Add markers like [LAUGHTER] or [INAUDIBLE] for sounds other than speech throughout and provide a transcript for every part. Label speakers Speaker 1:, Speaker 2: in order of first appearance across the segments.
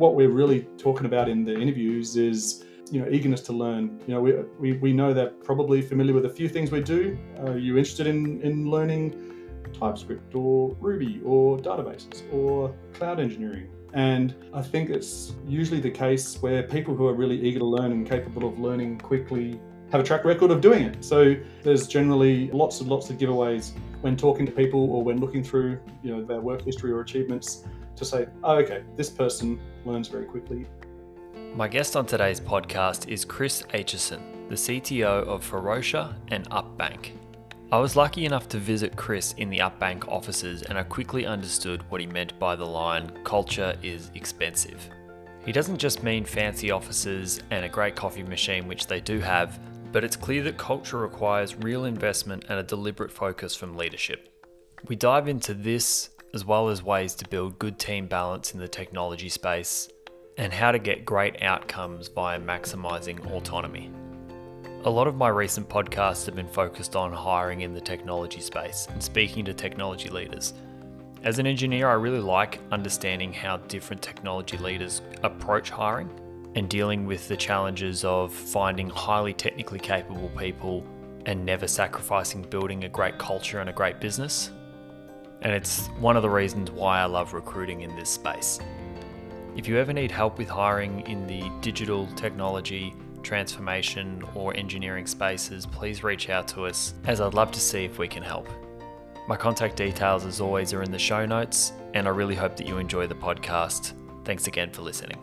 Speaker 1: what we're really talking about in the interviews is you know eagerness to learn. You know, we, we, we know that probably familiar with a few things we do. Are you interested in, in learning TypeScript or Ruby or databases or cloud engineering? And I think it's usually the case where people who are really eager to learn and capable of learning quickly have a track record of doing it. So there's generally lots and lots of giveaways when talking to people or when looking through you know their work history or achievements to say, oh, okay, this person learns very quickly.
Speaker 2: My guest on today's podcast is Chris Aitchison, the CTO of Ferocia and UpBank. I was lucky enough to visit Chris in the UpBank offices and I quickly understood what he meant by the line, culture is expensive. He doesn't just mean fancy offices and a great coffee machine, which they do have, but it's clear that culture requires real investment and a deliberate focus from leadership. We dive into this as well as ways to build good team balance in the technology space and how to get great outcomes via maximizing autonomy. A lot of my recent podcasts have been focused on hiring in the technology space and speaking to technology leaders. As an engineer, I really like understanding how different technology leaders approach hiring and dealing with the challenges of finding highly technically capable people and never sacrificing building a great culture and a great business. And it's one of the reasons why I love recruiting in this space. If you ever need help with hiring in the digital technology, transformation, or engineering spaces, please reach out to us as I'd love to see if we can help. My contact details, as always, are in the show notes, and I really hope that you enjoy the podcast. Thanks again for listening.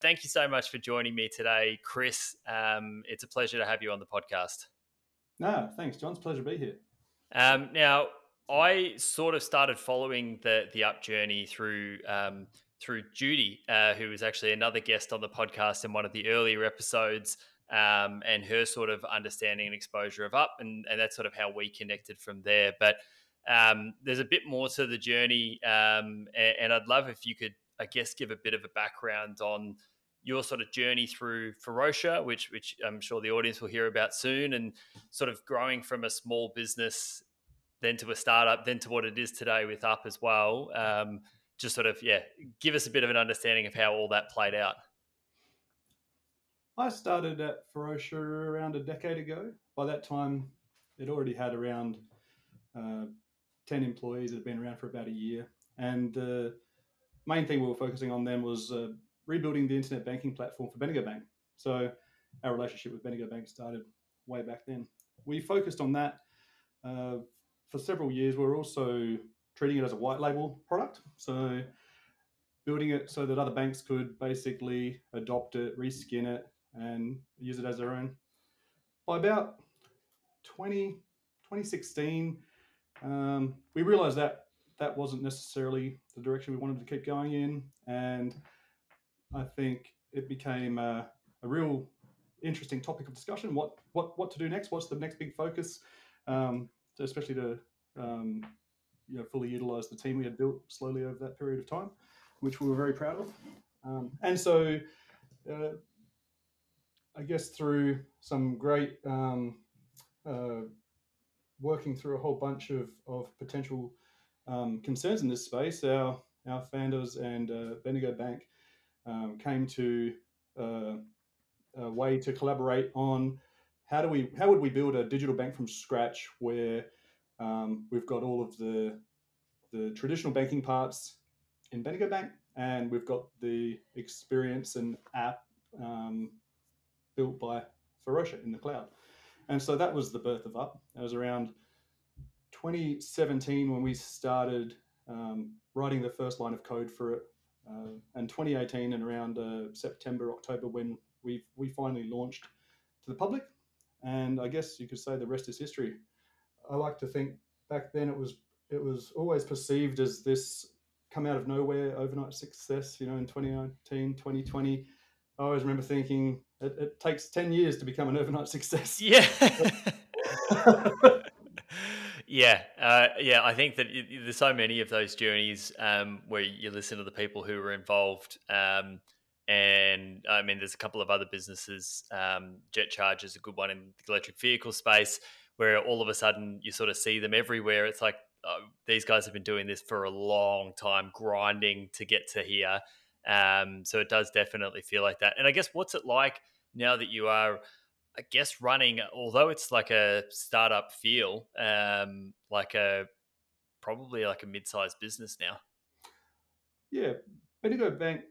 Speaker 2: Thank you so much for joining me today, Chris. Um, it's a pleasure to have you on the podcast.
Speaker 1: No, thanks, John. It's pleasure to be here.
Speaker 2: Um, now, I sort of started following the the up journey through um, through Judy, uh, who was actually another guest on the podcast in one of the earlier episodes, um, and her sort of understanding and exposure of up, and, and that's sort of how we connected from there. But um, there's a bit more to the journey, um, and, and, I'd love if you could, I guess, give a bit of a background on your sort of journey through Ferocia, which which I'm sure the audience will hear about soon, and sort of growing from a small business then to a startup, then to what it is today with Up as well. Um, just sort of yeah, give us a bit of an understanding of how all that played out.
Speaker 1: I started at Ferocia around a decade ago. By that time, it already had around uh, ten employees that had been around for about a year, and the main thing we were focusing on then was uh, rebuilding the internet banking platform for Bendigo Bank. So our relationship with Bendigo Bank started way back then. We focused on that uh, for several years. We are also treating it as a white label product. So building it so that other banks could basically adopt it, reskin it, and use it as their own. By about 20, 2016, um, we realized that that wasn't necessarily the direction we wanted to keep going in. And I think it became a, a real interesting topic of discussion. What what what to do next? What's the next big focus? Um, especially to um, you know fully utilize the team we had built slowly over that period of time, which we were very proud of. Um, and so, uh, I guess through some great um, uh, working through a whole bunch of of potential um, concerns in this space, our our founders and uh, Bendigo Bank um, came to uh, a way to collaborate on how do we how would we build a digital bank from scratch where um, we've got all of the the traditional banking parts in Bendigo Bank, and we've got the experience and app um, built by Ferocia in the cloud. And so that was the birth of Up. It was around 2017 when we started um, writing the first line of code for it and 2018 and around uh, September, October, when we we finally launched to the public, and I guess you could say the rest is history. I like to think back then it was it was always perceived as this come out of nowhere overnight success. You know, in 2019, 2020, I always remember thinking it, it takes 10 years to become an overnight success.
Speaker 2: Yeah. [LAUGHS] [LAUGHS] Yeah, uh, yeah. I think that there's so many of those journeys um, where you listen to the people who were involved, um, and I mean, there's a couple of other businesses. Um, Jet Charge is a good one in the electric vehicle space, where all of a sudden you sort of see them everywhere. It's like uh, these guys have been doing this for a long time, grinding to get to here. Um, so it does definitely feel like that. And I guess what's it like now that you are, I guess, running, although it's like a startup feel, um, like a probably like a mid-sized business now.
Speaker 1: Yeah, Bendigo Bank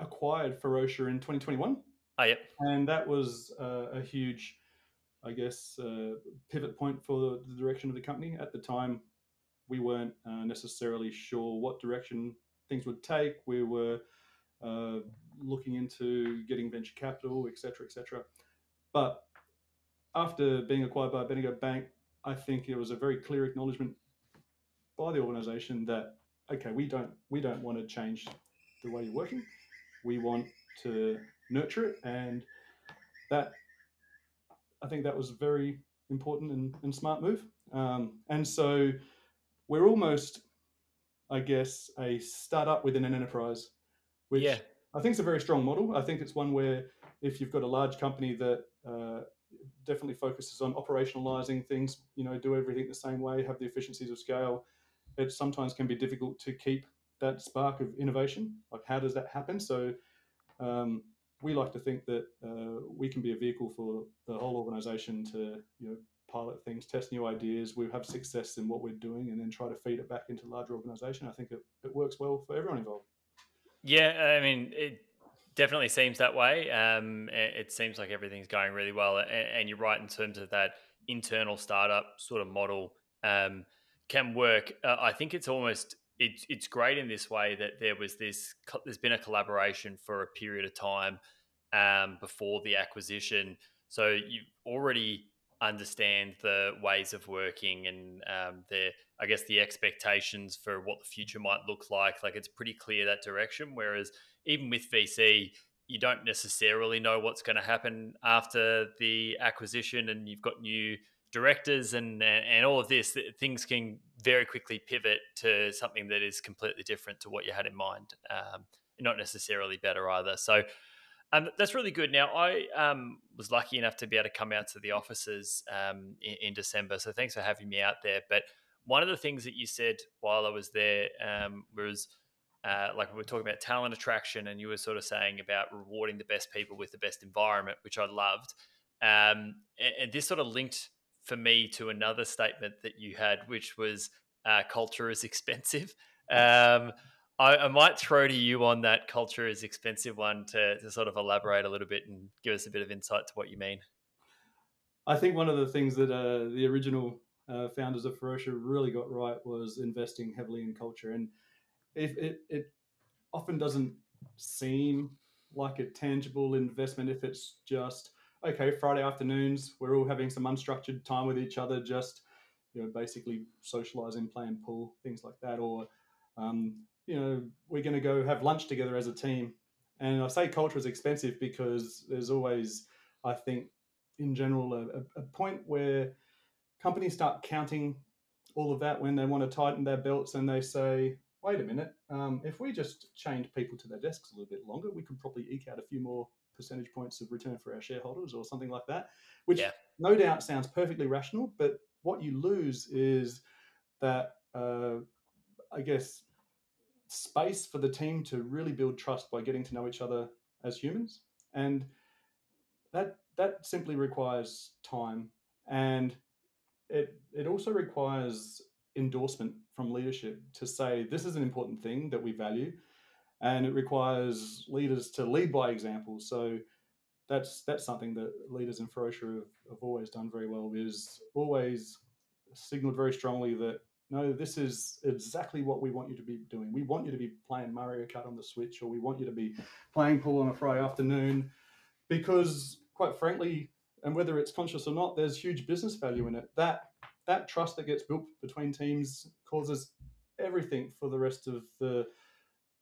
Speaker 1: acquired Ferocia in 2021.
Speaker 2: Oh, yep.
Speaker 1: And that was uh, a huge, I guess, uh, pivot point for the, the, direction of the company. At the time, we weren't uh, necessarily sure what direction things would take. We were uh, looking into getting venture capital, etc., etc. But after being acquired by Bendigo Bank, I think it was a very clear acknowledgement by the organisation that okay, we don't we don't want to change the way you're working. We want to nurture it, and that I think that was very important and, and smart move. Um, and so we're almost, I guess, a startup within an enterprise, which yeah. I think is a very strong model. I think it's one where if you've got a large company that uh, definitely focuses on operationalizing things, you know, do everything the same way, have the efficiencies of scale, it sometimes can be difficult to keep that spark of innovation. Like, how does that happen? So, um, we like to think that uh, we can be a vehicle for the whole organization to, you know, pilot things, test new ideas. We have success in what we're doing, and then try to feed it back into larger organization. I think it, it works well for everyone involved.
Speaker 2: Yeah, I mean, it definitely seems that way. Um, it seems like everything's going really well, and, you're right in terms of that internal startup sort of model. Um, can work. Uh, I think it's almost it's it's great in this way that there was this there's been a collaboration for a period of time um, before the acquisition, so you already understand the ways of working and um, the I guess the expectations for what the future might look like. Like it's pretty clear that direction. Whereas even with VC, you don't necessarily know what's going to happen after the acquisition, and you've got new directors and and all of this things can very quickly pivot to something that is completely different to what you had in mind. Um, not necessarily better either. So um, that's really good. Now i um, was lucky enough to be able to come out to the offices um, in, in, december so thanks for having me out there. But one of the things that you said while i was there um, was uh, like we were talking about talent attraction and you were sort of saying about rewarding the best people with the best environment which i loved um, and, and this sort of linked for me to another statement that you had, which was uh, culture is expensive. [LAUGHS] Um, I, I, might throw to you on that culture is expensive one to, to sort of elaborate a little bit and give us a bit of insight to what you mean.
Speaker 1: I think one of the things that uh, the original uh, founders of Ferocia really got right was investing heavily in culture. And it, it, it often doesn't seem like a tangible investment if it's just okay, Friday afternoons, we're all having some unstructured time with each other, just you know, basically socializing, playing pool, things like that, or um, you know, we're going to go have lunch together as a team. And I say culture is expensive because there's always, I think, in general, a, a point where companies start counting all of that when they want to tighten their belts and they say, wait a minute, um, if we just chained people to their desks a little bit longer, we could probably eke out a few more percentage points of return for our shareholders or something like that, which yeah. no doubt sounds perfectly rational. But what you lose is that, uh, I guess, space for the team to really build trust by getting to know each other as humans. And that that simply requires time and it it also requires endorsement from leadership to say this is an important thing that we value and it requires leaders to lead by example. So that's that's something that leaders in Ferocia have, have always done very well. Is always signaled very strongly that no, this is exactly what we want you to be doing. We want you to be playing Mario Kart on the Switch, or we want you to be playing pool on a Friday afternoon, because quite frankly, and whether it's conscious or not, there's huge business value in it. That that trust that gets built between teams causes everything for the rest of the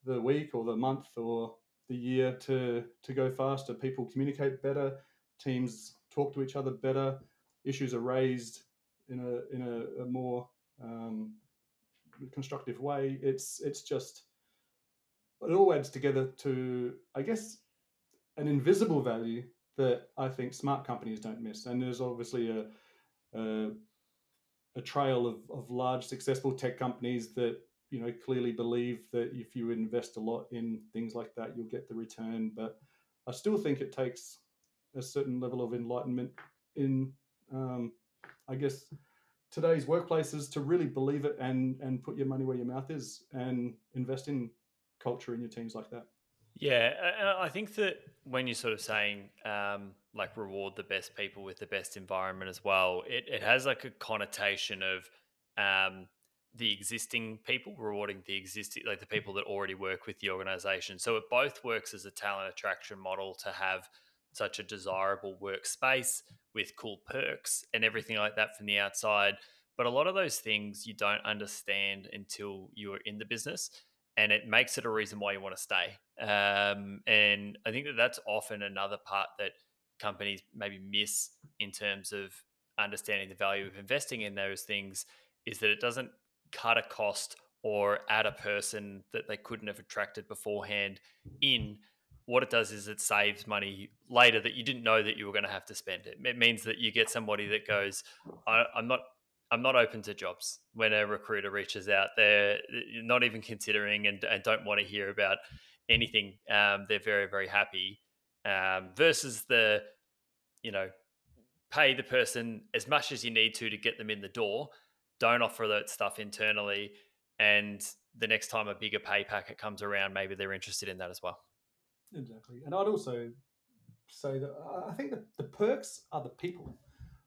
Speaker 1: the week or the month or the year to to go faster. People communicate better, teams talk to each other better, issues are raised in a in a, a more um, constructive way. It's it's just it all adds together to I guess an invisible value that I think smart companies don't miss. And there's obviously a, a a trail of, of large successful tech companies that you know clearly believe that if you invest a lot in things like that you'll get the return. But i still think it takes a certain level of enlightenment in um, i guess today's workplaces to really believe it and and put your money where your mouth is and invest in culture in your teams like that
Speaker 2: yeah i think that when you're sort of saying um, like reward the best people with the best environment as well it, it has like a connotation of um, the existing people rewarding the existing like the people that already work with the organization. So it both works as a talent attraction model to have such a desirable workspace with cool perks and everything like that from the outside. But a lot of those things you don't understand until you're in the business and it makes it a reason why you want to stay um, and i think that that's often another part that companies maybe miss in terms of understanding the value of investing in those things is that it doesn't cut a cost or add a person that they couldn't have attracted beforehand in what it does is it saves money later that you didn't know that you were going to have to spend it. It means that you get somebody that goes, I, am not, I'm not open to jobs when a recruiter reaches out. They're not even considering and, and don't want to hear about anything. Um, they're very, very happy. Um, versus the, you know, pay the person as much as you need to to get them in the door don't offer that stuff internally and the next time a bigger pay packet comes around maybe they're interested in that as well
Speaker 1: exactly and i'd also say that i think the perks are the people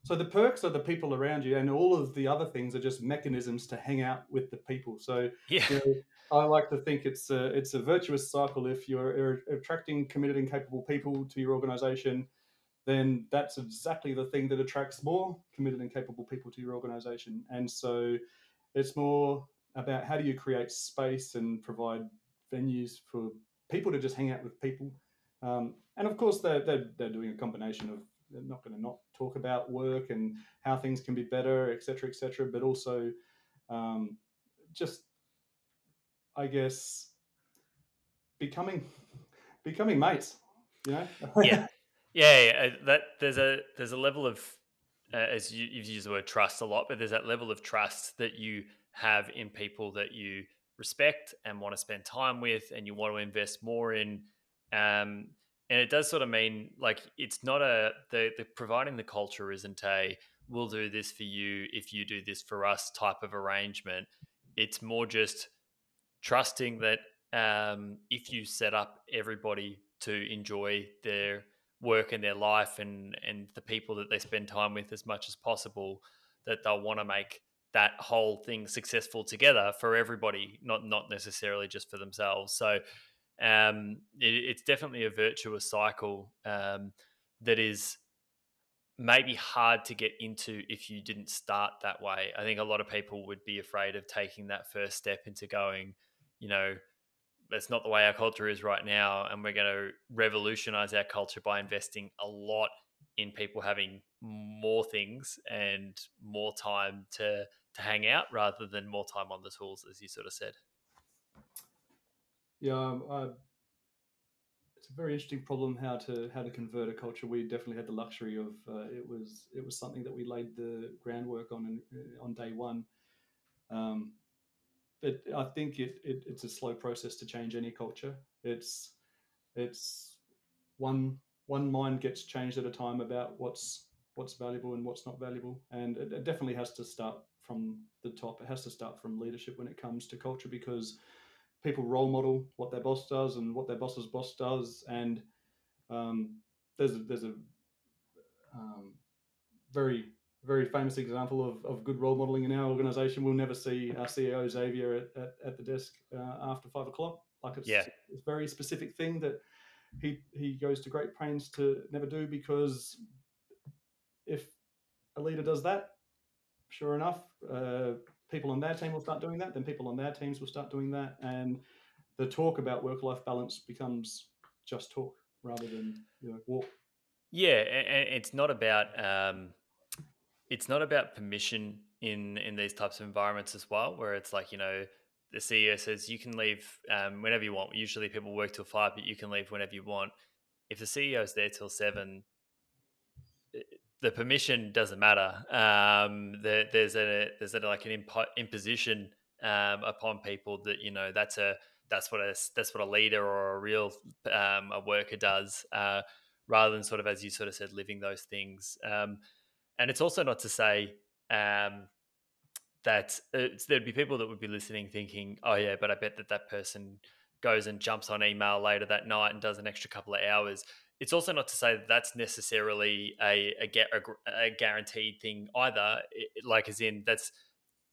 Speaker 1: so the perks are the people around you and all of the other things are just mechanisms to hang out with the people so
Speaker 2: yeah
Speaker 1: you know, i like to think it's a it's a virtuous cycle if you're attracting committed and capable people to your organization then that's exactly the thing that attracts more committed and capable people to your organization. And so it's more about how do you create space and provide venues for people to just hang out with people. Um, and of course, they're, they're, they're doing a combination of they're not going to not talk about work and how things can be better, et cetera, et cetera, but also um, just, I guess, becoming becoming mates. You know? [LAUGHS]
Speaker 2: yeah, Yeah, yeah, uh, that there's a there's a level of uh, as you, you've used the word trust a lot, but there's that level of trust that you have in people that you respect and want to spend time with, and you want to invest more in. Um, and it does sort of mean like it's not a the, the providing the culture isn't a we'll do this for you if you do this for us type of arrangement. It's more just trusting that um, if you set up everybody to enjoy their work in their life and and the people that they spend time with as much as possible that they'll want to make that whole thing successful together for everybody not not necessarily just for themselves so um, it, it's definitely a virtuous cycle um, that is maybe hard to get into if you didn't start that way i think a lot of people would be afraid of taking that first step into going you know that's not the way our culture is right now. And we're going to revolutionize our culture by investing a lot in people having more things and more time to to hang out rather than more time on the tools, as you sort of said.
Speaker 1: Yeah, um, uh, it's a very interesting problem how to how to convert a culture. We definitely had the luxury of uh, it was it was something that we laid the groundwork on in, uh, on day one. Um, it, I think it, it, it's a slow process to change any culture. It's it's one one mind gets changed at a time about what's what's valuable and what's not valuable, and it, it definitely has to start from the top. It has to start from leadership when it comes to culture because people role model what their boss does and what their boss's boss does, and um, there's a, there's a um, very very famous example of, of good role modeling in our organization. We'll never see our CEO Xavier at, at, at the desk uh, after five o'clock. Like it's,
Speaker 2: yeah.
Speaker 1: it's a very specific thing that he he goes to great pains to never do because if a leader does that, sure enough, uh, people on their team will start doing that. Then people on their teams will start doing that, and the talk about work life balance becomes just talk rather than you know walk.
Speaker 2: Yeah, and it's not about um, it's not about permission in in these types of environments as well, where it's like you know the CEO says you can leave um, whenever you want. Usually people work till five, but you can leave whenever you want. If the CEO is there till seven, the permission doesn't matter. Um, the, there's a there's a, like an impo- imposition um, upon people that you know that's a that's what a that's what a leader or a real um, a worker does, uh, rather than sort of as you sort of said, living those things. Um, and it's also not to say um, that there'd be people that would be listening, thinking, "Oh yeah, but I bet that that person goes and jumps on email later that night and does an extra couple of hours." It's also not to say that that's necessarily a a, a, a guaranteed thing either. It, like as in that's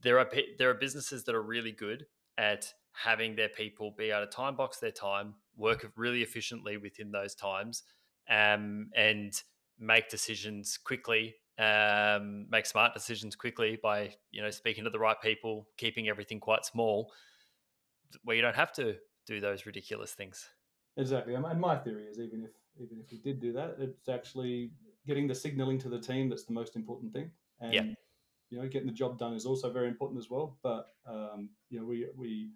Speaker 2: there are there are businesses that are really good at having their people be able to time box their time, work really efficiently within those times, um, and make decisions quickly, um, make smart decisions quickly by you know speaking to the right people, keeping everything quite small, where you don't have to do those ridiculous things.
Speaker 1: Exactly, and my theory is even if even if we did do that, it's actually getting the signaling to the team that's the most important thing. And
Speaker 2: yeah
Speaker 1: you know, getting the job done is also very important as well. But um, you know, we we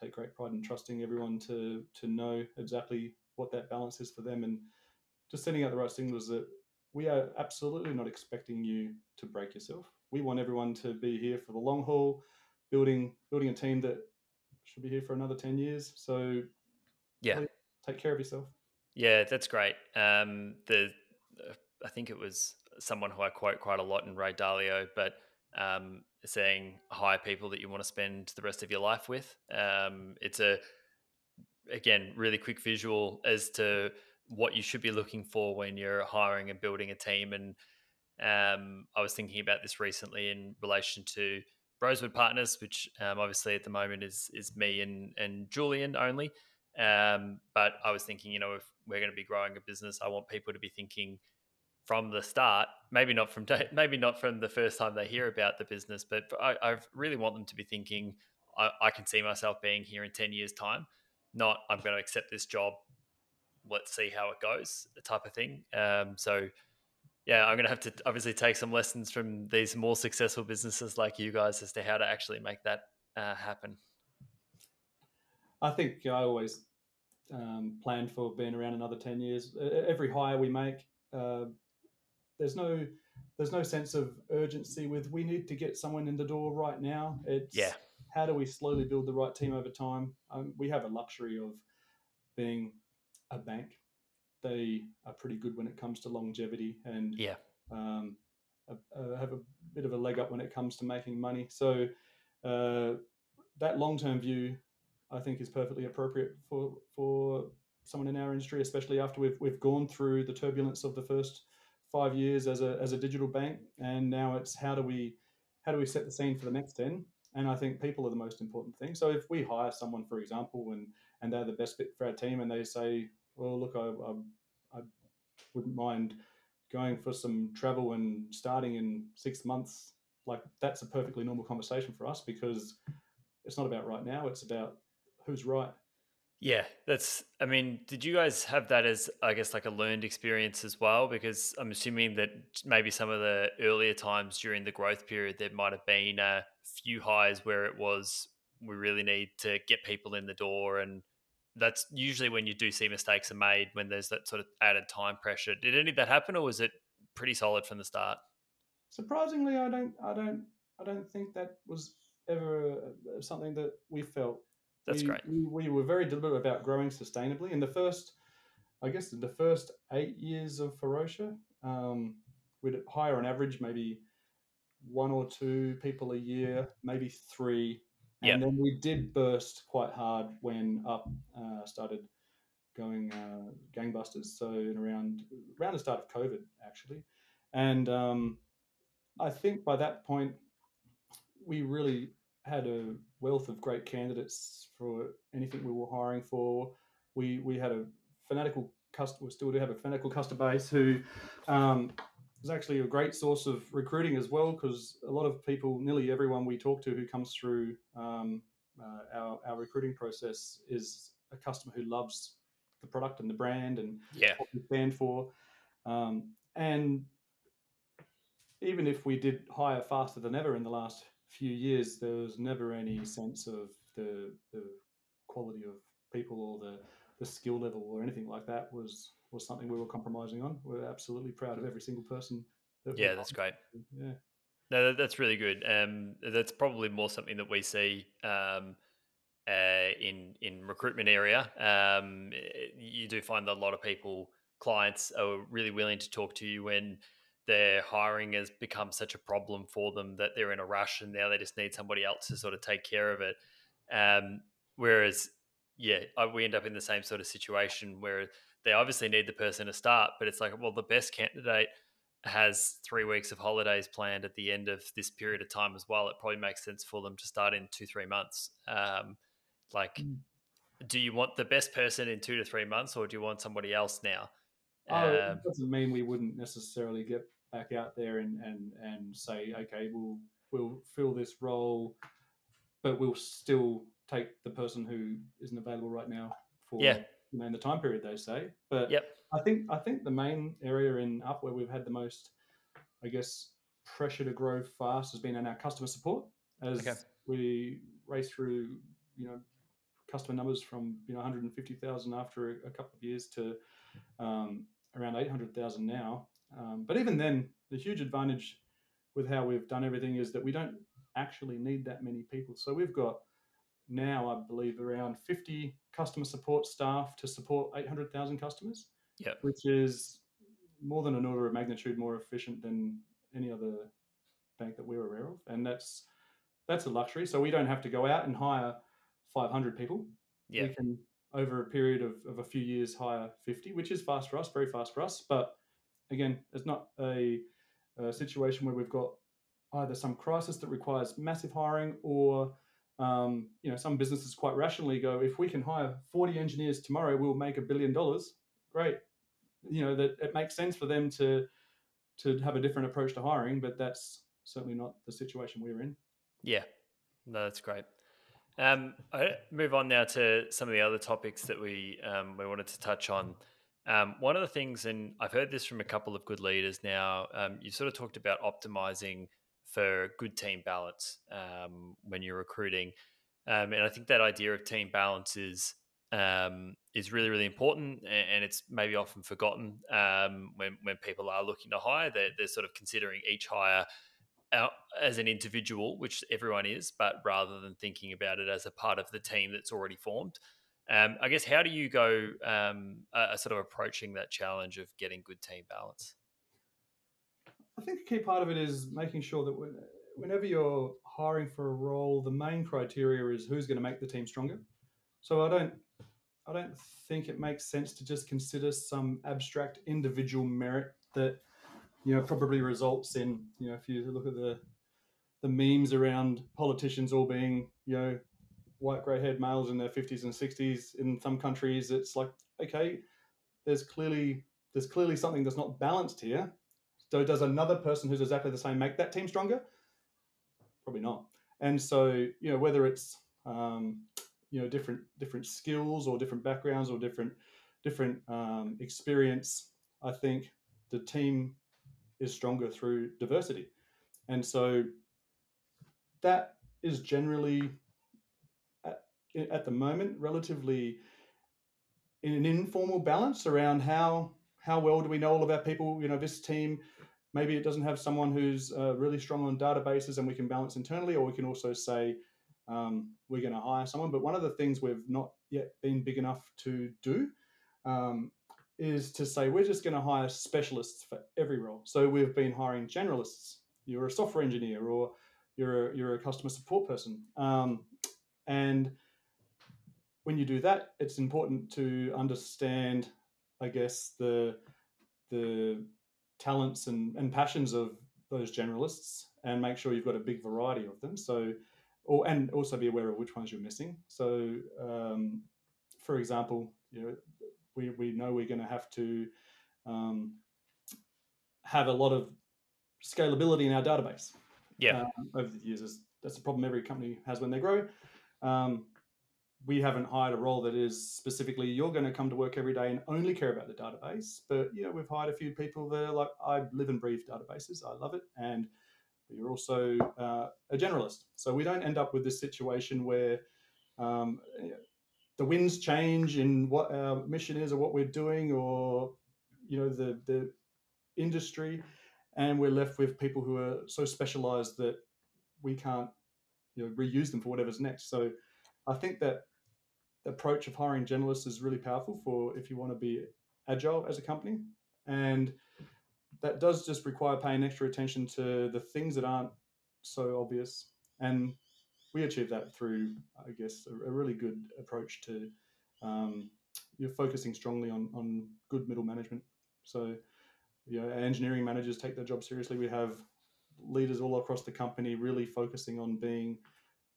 Speaker 1: take great pride in trusting everyone to to know exactly what that balance is for them, and just sending out the right signals that we are absolutely not expecting you to break yourself. We want everyone to be here for the long haul, building building a team that should be here for another ten years. So
Speaker 2: yeah,
Speaker 1: take care of yourself.
Speaker 2: Yeah, that's great. Um, the I think it was someone who I quote quite a lot in Ray Dalio, but um, saying hire people that you want to spend the rest of your life with. Um, it's a again really quick visual as to what you should be looking for when you're hiring and building a team. And um, I was thinking about this recently in relation to Rosewood Partners, which um, obviously at the moment is is me and and Julian only. Um, but I was thinking, you know, if we're going to be growing a business, I want people to be thinking from the start. Maybe not from day, [LAUGHS] maybe not from the first time they hear about the business, but I, I really want them to be thinking, I, I, can see myself being here in ten years' time. Not I'm going to accept this job. Let's see how it goes, type of thing. Um, so, yeah, I'm going to have to obviously take some lessons from these more successful businesses like you guys as to how to actually make that uh, happen.
Speaker 1: I think I always um, plan for being around another 10 years. Every hire we make, uh, there's no there's no sense of urgency with we need to get someone in the door right now. It's
Speaker 2: yeah.
Speaker 1: How do we slowly build the right team over time? Um, we have a luxury of being a bank. They are pretty good when it comes to longevity and
Speaker 2: yeah,
Speaker 1: um, have a bit of a leg up when it comes to making money. So uh, that long term view, I think, is perfectly appropriate for for someone in our industry, especially after we've we've gone through the turbulence of the first five years as a as a digital bank, and now it's how do we how do we set the scene for the next ten? And I think people are the most important thing. So if we hire someone, for example, and and they're the best fit for our team, and they say, well, look, I, I, I wouldn't mind going for some travel and starting in six months, like that's a perfectly normal conversation for us because it's not about right now; it's about who's right
Speaker 2: yeah, that's. I mean, did you guys have that as, I guess, like a learned experience as well? Because I'm assuming that maybe some of the earlier times during the growth period, there might have been a few highs where it was we really need to get people in the door, and that's usually when you do see mistakes are made when there's that sort of added time pressure. Did any of that happen, or was it pretty solid from the start?
Speaker 1: Surprisingly, I don't. I don't. I don't think that was ever uh, something that we felt
Speaker 2: that's
Speaker 1: we,
Speaker 2: great.
Speaker 1: We, we were very deliberate about growing sustainably. In the first, I guess, in the first eight years of Ferocia, um, we'd hire on average maybe one or two people a year, maybe three. And yep. then we did burst quite hard when up uh, started going uh, gangbusters. So in around around the start of COVID, actually, and um, I think by that point we really had a wealth of great candidates for anything we were hiring for. We we had a fanatical customer, still do have a fanatical customer base who um, was actually a great source of recruiting as well because a lot of people, nearly everyone we talk to who comes through um, uh, our, our recruiting process is a customer who loves the product and the brand and
Speaker 2: yeah.
Speaker 1: what we stand for. Um, and even if we did hire faster than ever in the last few years, there was never any sense of the, the quality of people or the, the skill level or anything like that was was something we were compromising on. We're absolutely proud of every single person that
Speaker 2: Yeah, that's great.
Speaker 1: Yeah.
Speaker 2: No, that's really good. Um, that's probably more something that we see um, uh, in in recruitment area. Um, you do find that a lot of people, clients, are really willing to talk to you when their hiring has become such a problem for them that they're in a rush and now they just need somebody else to sort of take care of it. Um, whereas, yeah, I- we end up in the same sort of situation where they obviously need the person to start, but it's like, well, the best candidate has three weeks of holidays planned at the end of this period of time as well. It probably makes sense for them to start in two, three months. Um, like,
Speaker 1: Mm.
Speaker 2: do you want the best person in two to three months, or do you want somebody else now?
Speaker 1: Oh,
Speaker 2: Um,
Speaker 1: it doesn't mean we wouldn't necessarily get back out there and, and, and say, okay, we'll we'll fill this role, but we'll still take the person who isn't available right now for
Speaker 2: Yeah.
Speaker 1: you know in the time period they say. But
Speaker 2: Yep.
Speaker 1: I think I think the main area in up where we've had the most, I guess, pressure to grow fast has been in our customer support as
Speaker 2: Okay.
Speaker 1: we race through you know customer numbers from you know 150,000 after a, a couple of years to um, around 800,000 now. Um, but even then, the huge advantage with how we've done everything is that we don't actually need that many people. So we've got now, I believe, around 50 customer support staff to support 800,000 customers,
Speaker 2: Yep.
Speaker 1: which is more than an order of magnitude more efficient than any other bank that we're aware of. And that's that's a luxury. So we don't have to go out and hire 500 people
Speaker 2: Yeah.
Speaker 1: we can over a period of, of a few years hire 50 which is fast for us very fast for us but again it's not a, a situation where we've got either some crisis that requires massive hiring or um, you know some businesses quite rationally go if we can hire 40 engineers tomorrow we'll make a billion dollars great you know that it makes sense for them to to have a different approach to hiring but that's certainly not the situation we're in
Speaker 2: Yeah, no, that's great. Um, I move on now to some of the other topics that we um, we wanted to touch on. Um, one of the things, and I've heard this from a couple of good leaders now. Um, you sort of talked about optimizing for good team balance um, when you're recruiting, um, and I think that idea of team balance is um, is really really important, and, it's maybe often forgotten um, when when people are looking to hire. They're, they're sort of considering each hire as an individual, which everyone is, but rather than thinking about it as a part of the team that's already formed. Um, I guess how do you go um, uh, sort of approaching that challenge of getting good team balance?
Speaker 1: I think a key part of it is making sure that when, whenever you're hiring for a role, the main criteria is who's going to make the team stronger. So I don't, I don't think it makes sense to just consider some abstract individual merit that, you know, probably results in, you know, if you look at the, the memes around politicians all being, you know, white grey-haired males in their 50s and 60s. In some countries, it's like, okay, there's clearly there's clearly something that's not balanced here. So does another person who's exactly the same make that team stronger? Probably not. And so you know whether it's um, you know different different skills or different backgrounds or different different um, experience, I think the team is stronger through diversity. And so that is generally at, the moment relatively in an informal balance around how how well do we know all of our people? You know this team maybe it doesn't have someone who's uh, really strong on databases and we can balance internally or we can also say um, we're going to hire someone. But one of the things we've not yet been big enough to do um, is to say we're just going to hire specialists for every role. So we've been hiring generalists. You're a software engineer or you're a, you're a customer support person. Um, and when you do that it's important to understand i guess the the talents and, and passions of those generalists and make sure you've got a big variety of them so or and also be aware of which ones you're missing so um, for example you know we, we know we're going to have to um, have a lot of scalability in our database
Speaker 2: Yeah,
Speaker 1: um, over the years. That's- a problem every company has when they grow. Um, we haven't hired a role that is specifically you're going to come to work every day and only care about the database. But know, we've hired a few people that are like, I live and breathe databases. I love it, and you're also uh, a generalist. So we don't end up with this situation where um, the winds change in what our mission is or what we're doing, or you know, the the industry and we're left with people who are so specialized that we can't you know reuse them for whatever's next. So I think that approach of hiring generalists is really powerful for if you want to be agile as a company, and that does just require paying extra attention to the things that aren't so obvious. And we achieve that through, I guess, a, a really good approach to um, you're focusing strongly on on good middle management. So, you know, engineering managers take their job seriously. We have leaders all across the company really focusing on being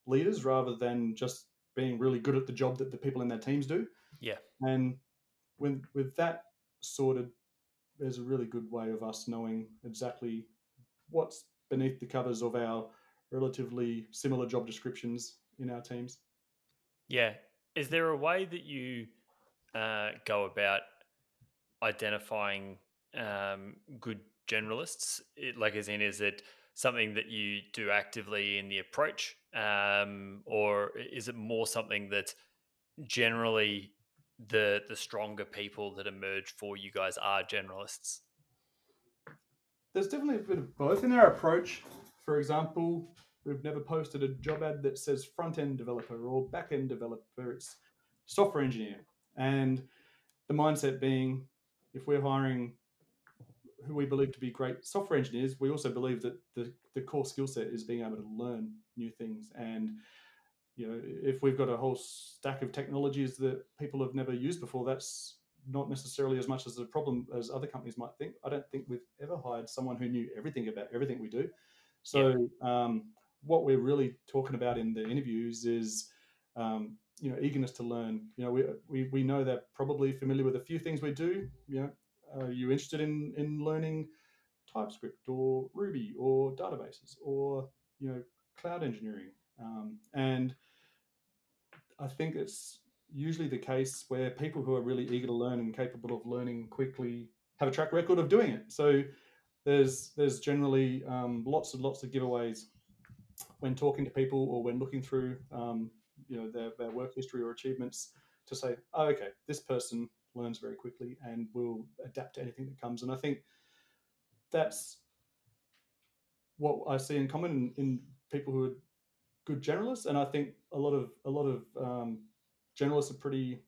Speaker 1: leaders rather than just being really good at the job that the people in their teams do.
Speaker 2: Yeah.
Speaker 1: And when with that sorted, there's a really good way of us knowing exactly what's beneath the covers of our relatively similar job descriptions in our teams.
Speaker 2: Yeah. Is there a way that you uh, go about identifying um, good generalists? It, like, as in, is it something that you do actively in the approach, um, or is it more something that generally the the stronger people that emerge for you guys are generalists?
Speaker 1: There's definitely a bit of both in our approach. For example, we've never posted a job ad that says front end developer or back end developer. It's software engineer, and the mindset being, if we're hiring who we believe to be great software engineers, we also believe that the, the core skill set is being able to learn new things. And you know, if we've got a whole stack of technologies that people have never used before, that's not necessarily as much as a problem as other companies might think. I don't think we've ever hired someone who knew everything about everything we do. So yeah. um, what we're really talking about in the interviews is um, you know eagerness to learn you know we, we we know they're probably familiar with a few things we do you know are you interested in in learning TypeScript or Ruby or databases or you know cloud engineering? Um, and I think it's usually the case where people who are really eager to learn and capable of learning quickly have a track record of doing it. So there's there's generally um, lots and lots of giveaways when talking to people or when looking through um, you know their, their work history or achievements to say, oh, okay, this person learns very quickly and will adapt to anything that comes. And I think that's what I see in common in, in people who are good generalists. And I think a lot of a lot of um, generalists are pretty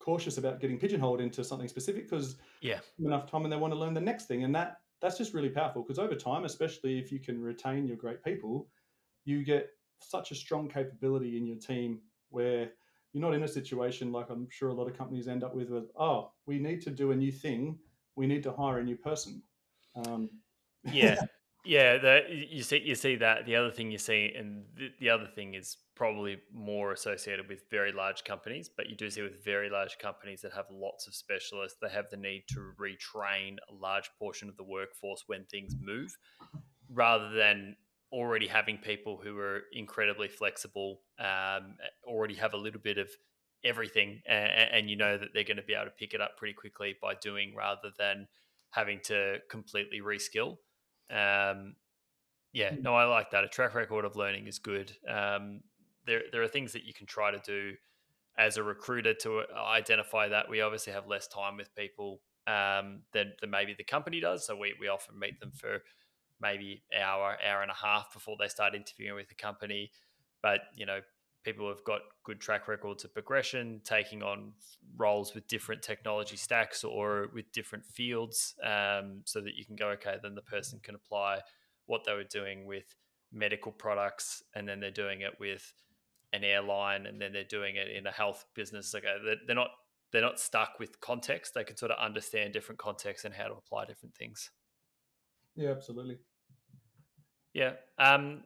Speaker 1: cautious about getting pigeonholed into something specific because
Speaker 2: yeah
Speaker 1: enough time and they want to learn the next thing and that that's just really powerful because over time especially if you can retain your great people you get such a strong capability in your team where you're not in a situation like I'm sure a lot of companies end up with, with oh, we need to do a new thing, we need to hire a new person. Um, [LAUGHS]
Speaker 2: yeah, yeah. You see, you see that. The other thing you see, and the, the other thing is probably more associated with very large companies, but you do see with very large companies that have lots of specialists, they have the need to retrain a large portion of the workforce when things move, rather than already having people who are incredibly flexible, um, already have a little bit of everything, and, and, you know that they're going to be able to pick it up pretty quickly by doing rather than having to completely reskill. Um, yeah, hmm. no, I like that. A track record of learning is good. Um, there, there are things that you can try to do as a recruiter to uh, identify that. We obviously have less time with people um, than, than maybe the company does, so we, we often meet them for maybe hour, hour and a half before they start interviewing with the company. But you know, people have got good track records of progression, taking on roles with different technology stacks or with different fields, um, so that you can go, okay, then the person can apply what they were doing with medical products, and then they're doing it with an airline, and then they're doing it in a health business. Okay, they're not they're not stuck with context. They can sort of understand different contexts and how to apply different things.
Speaker 1: Yeah, absolutely.
Speaker 2: Yeah. Um,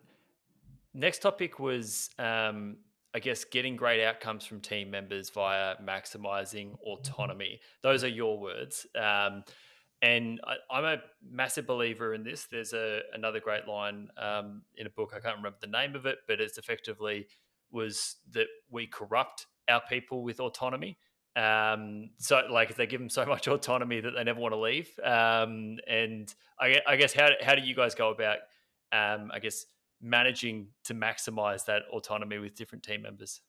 Speaker 2: next topic was, um, I guess, getting great outcomes from team members via maximizing autonomy. Those are your words. Um, and I, am a massive believer in this. There's a another great line um, in a book. I can't remember the name of it, but it's effectively was that we corrupt our people with autonomy. Um, so like they give them so much [LAUGHS] autonomy that they never want to leave. Um, and I, I, guess how how do you guys go about um, I guess, managing to maximize that autonomy with different team members?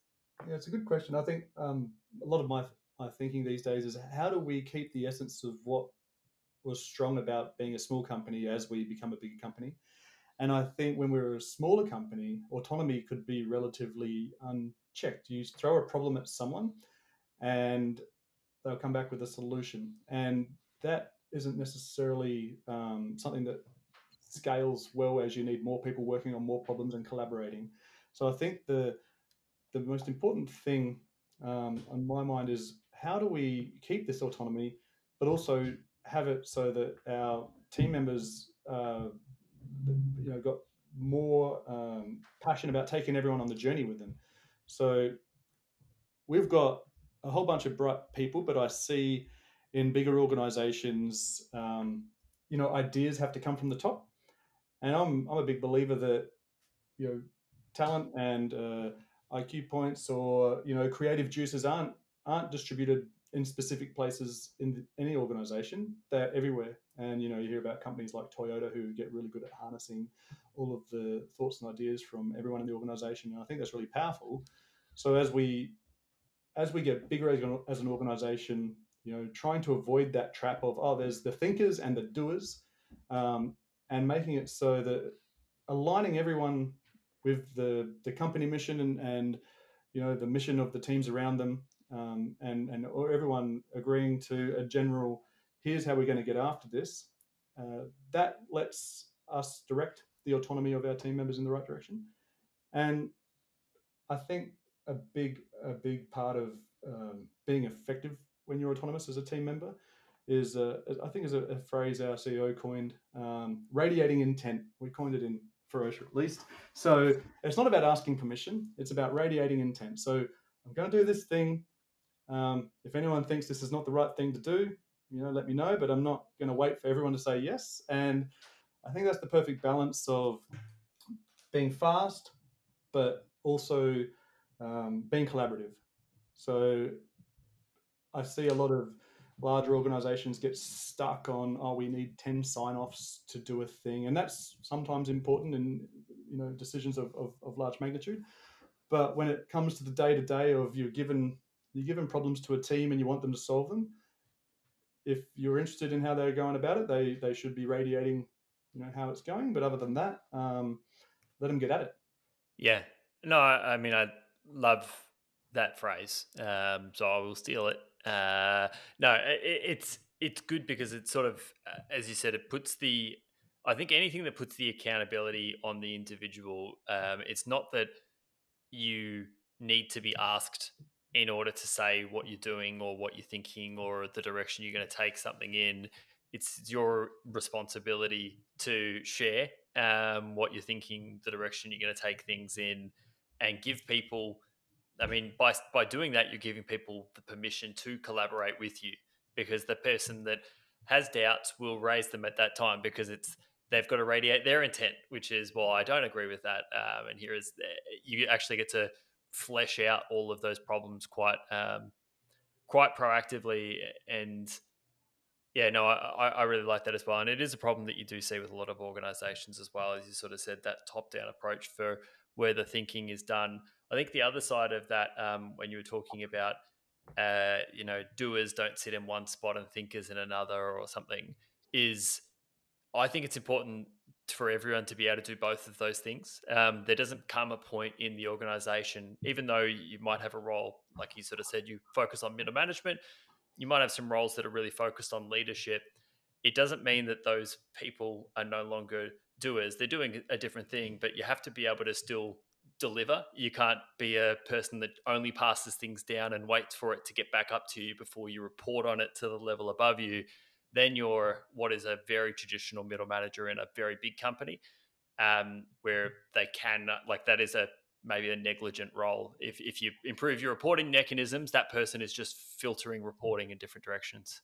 Speaker 1: Yeah, it's a good question. I think um, a lot of my my thinking these days is how do we keep the essence of what was strong about being a small company as we become a bigger company. And I think when we're a smaller company, autonomy could be relatively unchecked. You throw a problem at someone and they'll come back with a solution. And that isn't necessarily um, something that scales well as you need more people working on more problems and collaborating. So I think the the most important thing um, on my mind is how do we keep this autonomy, but also have it so that our team members, uh, you know, got more um, passion about taking everyone on the journey with them. So we've got a whole bunch of bright people, but I see in bigger organizations, um, you know, ideas have to come from the top. And I'm, I'm a big believer that, you know, talent and uh, IQ points or, you know, creative juices aren't, aren't distributed in specific places in the, any organization. They're everywhere. And, you know, you hear about companies like Toyota who get really good at harnessing all of the thoughts and ideas from everyone in the organization. And I think that's really powerful. So as we, as we get bigger as, as an organization, you know, trying to avoid that trap of, oh, there's the thinkers and the doers, um, and making it so that aligning everyone with the, the company mission and, and, you know, the mission of the teams around them, um, and, and everyone agreeing to a general, here's how we're going to get after this, uh, that lets us direct the autonomy of our team members in the right direction. And I think a big a big part of um, being effective when you're autonomous as a team member is uh, I think is a, a, phrase our CEO coined, um, radiating intent. We coined it in Ferocia at least. So it's not about asking permission; it's about radiating intent. So I'm going to do this thing. Um, if anyone thinks this is not the right thing to do, you know, let me know. But I'm not going to wait for everyone to say yes. And I think that's the perfect balance of being fast, but also um, being collaborative. So I see a lot of larger organizations get stuck on oh we need 10 sign-offs to do a thing. And that's sometimes important in you know decisions of, of, of large magnitude. But when it comes to the day-to-day of you're given you're given problems to a team and you want them to solve them if you're interested in how they're going about it they they should be radiating you know how it's going. But other than that um, let them get at it.
Speaker 2: Yeah. No i, I mean i love that phrase. Um, so i will steal it uh, no, it, it's it's good because it's sort of, uh, as you said, it puts the. I think anything that puts the accountability on the individual. Um, it's not that you need to be asked in order to say what you're doing or what you're thinking or the direction you're going to take something in. It's your responsibility to share um, what you're thinking, the direction you're going to take things in, and give people I mean, by by doing that, you're giving people the permission to collaborate with you because the person that has doubts will raise them at that time because it's they've got to radiate their intent, which is well, I don't agree with that. Um, and here is you actually get to flesh out all of those problems quite um, quite proactively and yeah, no, I, I really like that as well. And it is a problem that you do see with a lot of organizations as well, as you sort of said, that top down approach for where the thinking is done. I think the other side of that, um, when you were talking about, uh, you know, doers don't sit in one spot and thinkers in another or something, is I think it's important for everyone to be able to do both of those things. Um, there doesn't come a point in the organization, even though you might have a role, like you sort of said, you focus on middle management, you might have some roles that are really focused on leadership. It doesn't mean that those people are no longer doers. They're doing a different thing, but you have to be able to still deliver. You can't be a person that only passes things down and waits for it to get back up to you before you report on it to the level above you. Then you're what is a very traditional middle manager in a very big company, um, where they can like that is a maybe a negligent role. If if you improve your reporting mechanisms, that person is just filtering reporting in different directions.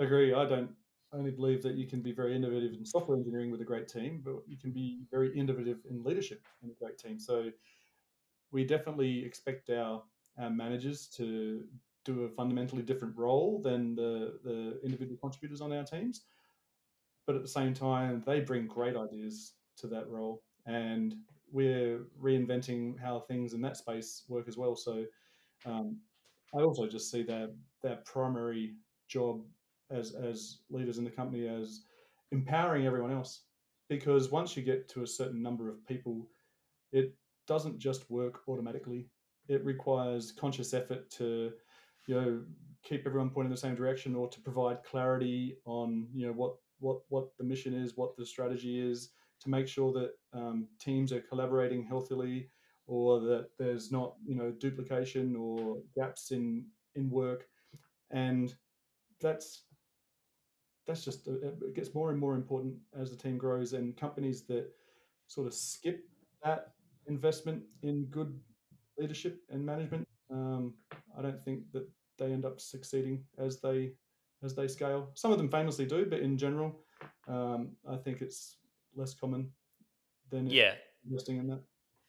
Speaker 1: Agree. I don't only believe that you can be very innovative in software engineering with a great team, but you can be very innovative in leadership in a great team. So we definitely expect our, our managers to do a fundamentally different role than the, the individual contributors on our teams. But at the same time, they bring great ideas to that role. And we're reinventing how things in that space work as well. So um, I also just see that their primary job as as leaders in the company as empowering everyone else. Because once you get to a certain number of people it doesn't just work automatically. It requires conscious effort to you know keep everyone pointing in the same direction or to provide clarity on you know what what what the mission is what the strategy is to make sure that um, teams are collaborating healthily or that there's not you know duplication or gaps in in work. And that's that's just uh, it gets more and more important as the team grows and companies that sort of skip that investment in good leadership and management um, i don't think that they end up succeeding as they as they scale. Some of them famously do but in general um, i think it's less common than
Speaker 2: yeah.
Speaker 1: investing in that.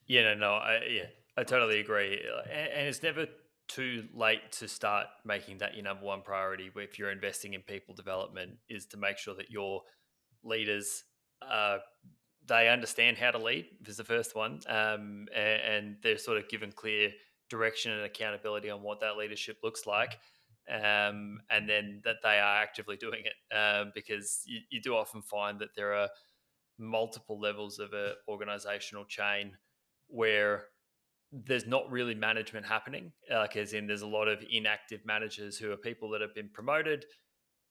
Speaker 2: Yeah no no I, yeah i totally agree. And, and it's never too late to start making that your number one priority if you're investing in people development is to make sure that your leaders uh, they understand how to lead is the first one um, and, and, they're sort of given clear direction and accountability on what that leadership looks like um, and then that they are actively doing it um, because you, you, do often find that there are multiple levels of an organizational chain where there's not really management happening. Like, as in, there's a lot of inactive managers who are people that have been promoted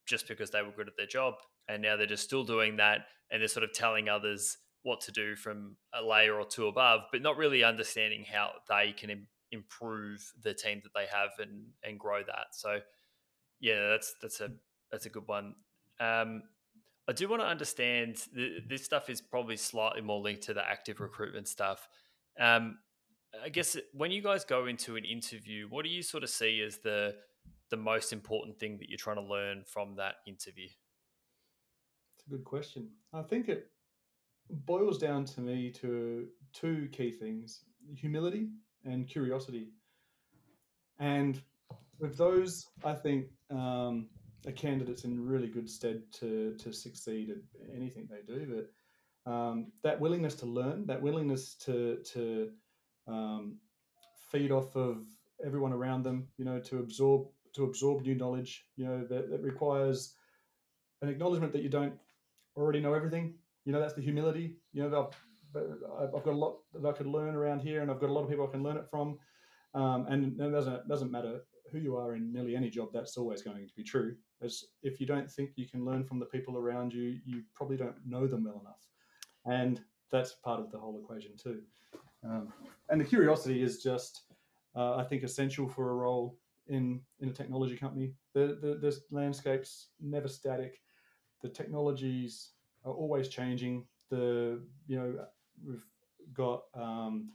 Speaker 2: just because they were good at their job. And now they're just still doing that. And they're sort of telling others what to do from a layer or two above, but not really understanding how they can Im- improve the team that they have and, and grow that. So, yeah, that's, that's a, that's a good one. Um, I do want to understand th- this stuff is probably slightly more linked to the active recruitment stuff. Um, I guess when you guys go into an interview, what do you sort of see as the the most important thing that you're trying to learn from that interview?
Speaker 1: It's a good question. I think it boils down to me to two key things: humility and curiosity. And with those, I think um, a candidate's in really good stead to to succeed at anything they do. But um, that willingness to learn, that willingness to to um, feed off of everyone around them, you know, to absorb to absorb new knowledge, you know, that, that requires an acknowledgement that you don't already know everything. You know, that's the humility. You know, I've, I've got a lot that I could learn around here, and I've got a lot of people I can learn it from. Um, and it doesn't doesn't matter who you are in nearly any job. That's always going to be true. As if you don't think you can learn from the people around you, you probably don't know them well enough, and that's part of the whole equation too. Um, and the curiosity is just, uh, I think, essential for a role in in a technology company. The, the the landscape's never static. The technologies are always changing. The you know we've got um,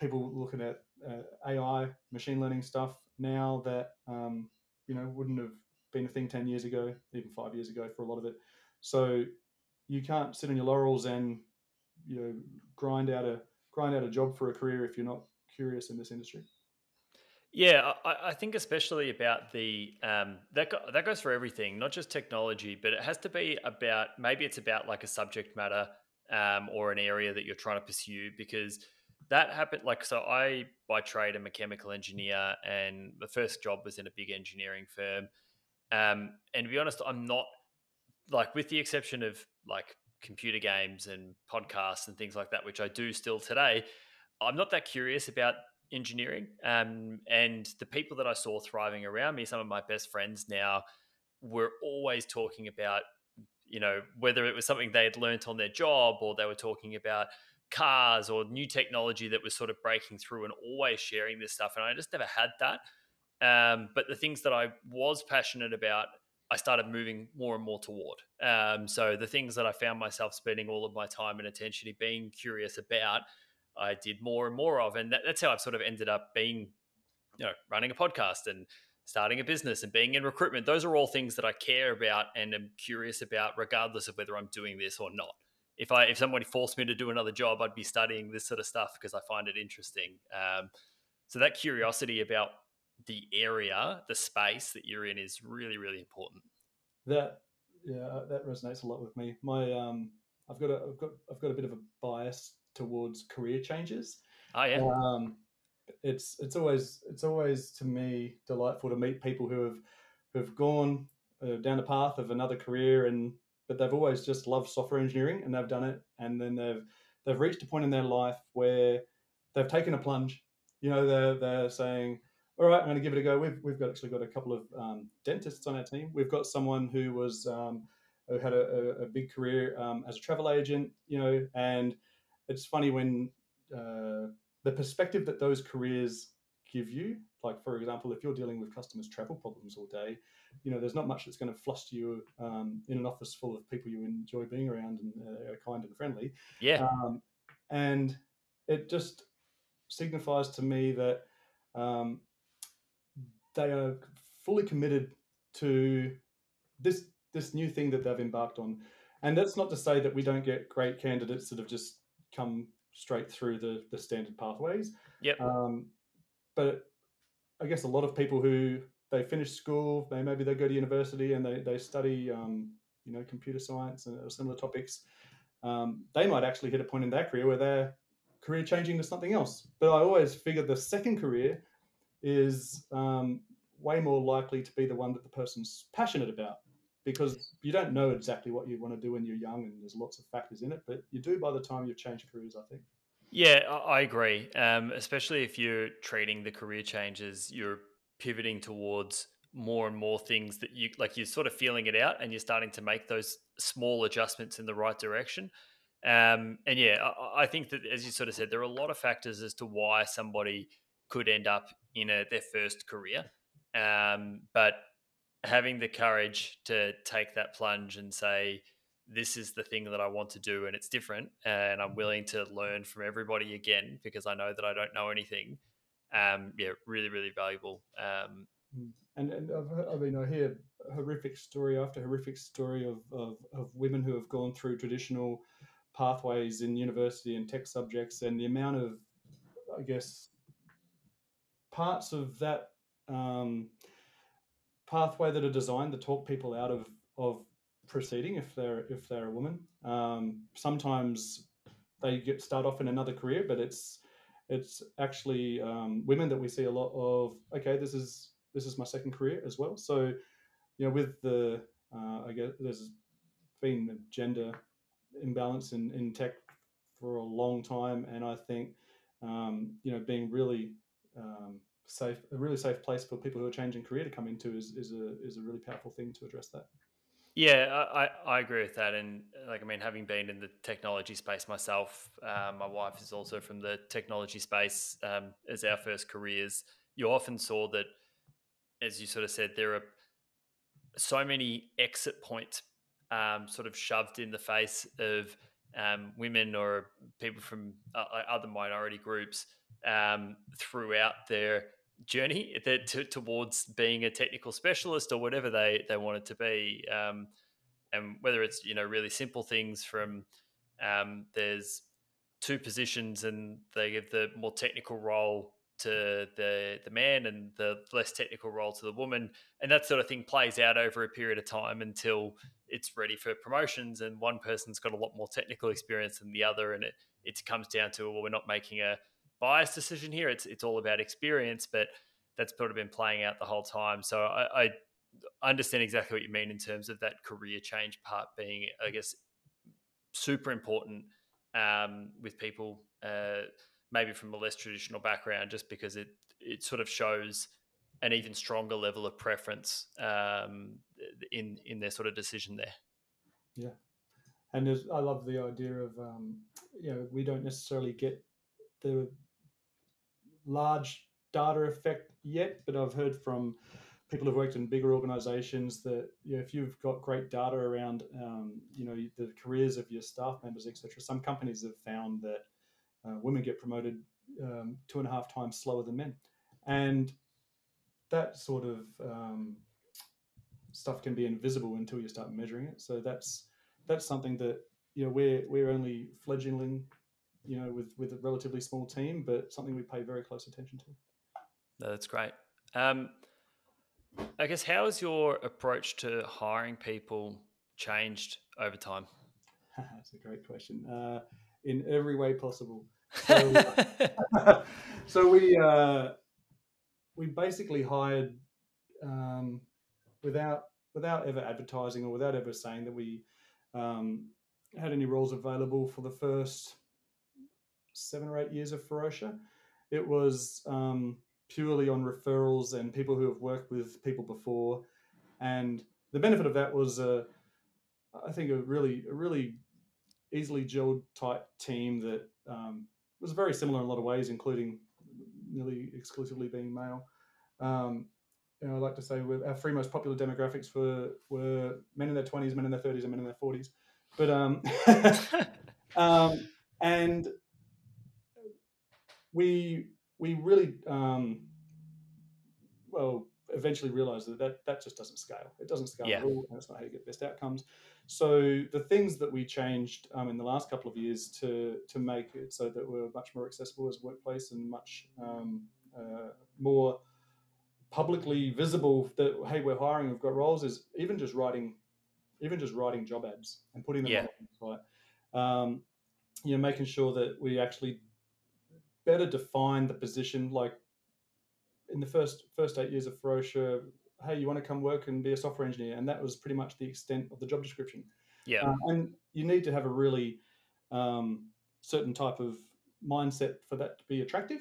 Speaker 1: people looking at uh, AI, machine learning stuff now that um, you know wouldn't have been a thing ten years ago, even five years ago for a lot of it. So you can't sit on your laurels and you know grind out a grind out a job for a career if you're not curious in this industry.
Speaker 2: Yeah, I, I think especially about the um, that go, that goes for everything, not just technology, but it has to be about maybe it's about like a subject matter um, or an area that you're trying to pursue because that happened. Like so, I by trade am a chemical engineer, and the first job was in a big engineering firm. Um, and to be honest, I'm not like with the exception of like computer games and podcasts and things like that, which I do still today, I'm not that curious about engineering. Um, and the people that I saw thriving around me, some of my best friends now, were always talking about, you know, whether it was something they had learnt on their job or they were talking about cars or new technology that was sort of breaking through and always sharing this stuff. And I just never had that. Um, but the things that I was passionate about I started moving more and more toward. Um, so the things that I found myself spending all of my time and attention being curious about, I did more and more of, and that, that's how I've sort of ended up being, you know, running a podcast and starting a business and being in recruitment. Those are all things that I care about and am curious about, regardless of whether I'm doing this or not. If I if somebody forced me to do another job, I'd be studying this sort of stuff because I find it interesting. Um, so that curiosity about the area, the space that you're in is really, really important.
Speaker 1: That yeah, that resonates a lot with me. My um, I've got a I've got I've got a bit of a bias towards career changes.
Speaker 2: Oh yeah.
Speaker 1: Um, it's it's always it's always to me delightful to meet people who have who have gone uh, down the path of another career, and but they've always just loved software engineering, and they've done it, and then they've they've reached a point in their life where they've taken a plunge. You know, they're they're saying, "All right, I'm going to give it a go." We've we've got actually got a couple of um, dentists on our team. We've got someone who was um, who had a, a, a big career um, as a travel agent. You know, and it's funny when uh, the perspective that those careers give you. Like, for example, if you're dealing with customers' travel problems all day, you know, there's not much that's going to fluster you um, in an office full of people you enjoy being around and uh, are kind and friendly.
Speaker 2: Yeah.
Speaker 1: Um, and it just signifies to me that um, they are fully committed to this this new thing that they've embarked on. And that's not to say that we don't get great candidates that have just come straight through the the standard pathways.
Speaker 2: Yep.
Speaker 1: Um, but I guess a lot of people who they finish school, they maybe they go to university and they they study um, you know computer science and similar topics. Um, they might actually hit a point in their career where they're career changing to something else. But I always figure the second career is um, way more likely to be the one that the person's passionate about because you don't know exactly what you want to do when you're young and there's lots of factors in it, but you do by the time you've changed careers, I think.
Speaker 2: Yeah, I agree. Um, especially if you're treating the career changes, you're pivoting towards more and more things that you like. You're sort of feeling it out, and you're starting to make those small adjustments in the right direction. Um, and yeah, I, I, think that as you sort of said, there are a lot of factors as to why somebody could end up in a, their first career. Um, but having the courage to take that plunge and say, this is the thing that I want to do and it's different and I'm willing to learn from everybody again because I know that I don't know anything. Um, yeah, really, really valuable. Um,
Speaker 1: hmm. and and I've, I mean, I hear horrific story after horrific story of, of, of women who have gone through traditional pathways in university and tech subjects and the amount of, I guess, parts of that um, pathway that are designed to talk people out of, of proceeding if they're if they're a woman. Um, sometimes they get start off in another career, but it's it's actually um, women that we see a lot of. Okay, this is this is my second career as well. So you know, with the uh, I guess there's been a gender imbalance in, in tech for a long time, and I think um, you know being really um, safe, a really safe place for people who are changing career to come into is, is a is a really powerful thing to address that.
Speaker 2: Yeah, I, I agree with that. And like, I mean, having been in the technology space myself, um, my wife is also from the technology space um, as our first careers. You often saw that, as you sort of said, there are so many exit points um, sort of shoved in the face of um, women or people from uh, other minority groups um, throughout their journey towards being a technical specialist or whatever they they want it to be um, and whether it's you know really simple things from um, there's two positions and they give the more technical role to the the man and the less technical role to the woman and that sort of thing plays out over a period of time until it's ready for promotions and one person's got a lot more technical experience than the other and it it comes down to well we're not making a biased decision here. It's it's all about experience, but that's sort of been playing out the whole time. So I, I understand exactly what you mean in terms of that career change part being, I guess, super important um, with people uh, maybe from a less traditional background, just because it it sort of shows an even stronger level of preference um, in in their sort of decision there.
Speaker 1: Yeah, and I love the idea of um, you know we don't necessarily get the large data effect yet, but I've heard from people who've worked in bigger organizations that you know, if you've got great data around um, you know the careers of your staff members etc some companies have found that uh, women get promoted um, two and a half times slower than men. And that sort of um, stuff can be invisible until you start measuring it. So that's that's something that you know we're we're only fledgling you know, with with a relatively small team, but something we pay very close attention to.
Speaker 2: No, that's great. Um, I guess how has your approach to hiring people changed over time? [LAUGHS]
Speaker 1: that's a great question. Uh, in every way possible. [LAUGHS] So, so we uh, we basically hired um, without without ever advertising or without ever saying that we um, had any roles available for the first seven or eight years of Ferocia. It was um, purely on referrals and people who have worked with people before, and the benefit of that was, I think, a really, a really easily gelled type team that um, was very similar in a lot of ways, including nearly exclusively being male. Um, you know, I like to say our three most popular demographics were were men in their twenties, men in their thirties, and men in their forties. But um, [LAUGHS] um, and we we really um, well eventually realized that, that that just doesn't scale. It doesn't scale
Speaker 2: Yeah.
Speaker 1: at all, and it's not how you get best outcomes. So the things that we changed um, in the last couple of years to to make it so that we're much more accessible as a workplace and much um, uh, more publicly visible that hey we're hiring we've got roles is even just writing even just writing job ads and putting them
Speaker 2: Yeah.
Speaker 1: on the site um, you know making sure that we actually better define the position like in the first first eight years of Ferocia hey you want to come work and be a software engineer and that was pretty much the extent of the job description
Speaker 2: yeah.
Speaker 1: uh, and you need to have a really um, certain type of mindset for that to be attractive.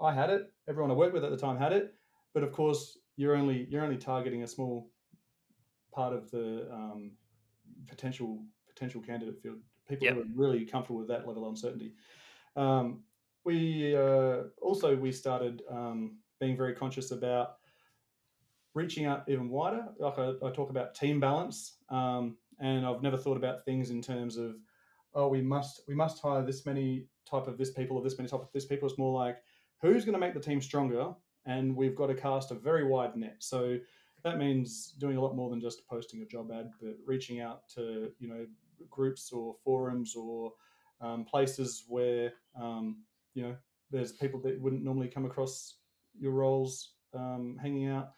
Speaker 1: I had it. Everyone I worked with at the time had it, but of course, you're only you're only targeting a small part of the um, potential potential candidate field. People
Speaker 2: Yep.
Speaker 1: who are really comfortable with that level of uncertainty. Um, we uh, also we started um, being very conscious about reaching out even wider. Like I, I talk about team balance, um, and I've never thought about things in terms of, oh, we must we must hire this many type of this people or this many type of this people. It's more like who's going to make the team stronger, and we've got to cast a very wide net. So that means doing a lot more than just posting a job ad, but reaching out to you know groups or forums or um, places where um, you know there's people that wouldn't normally come across your roles um, hanging out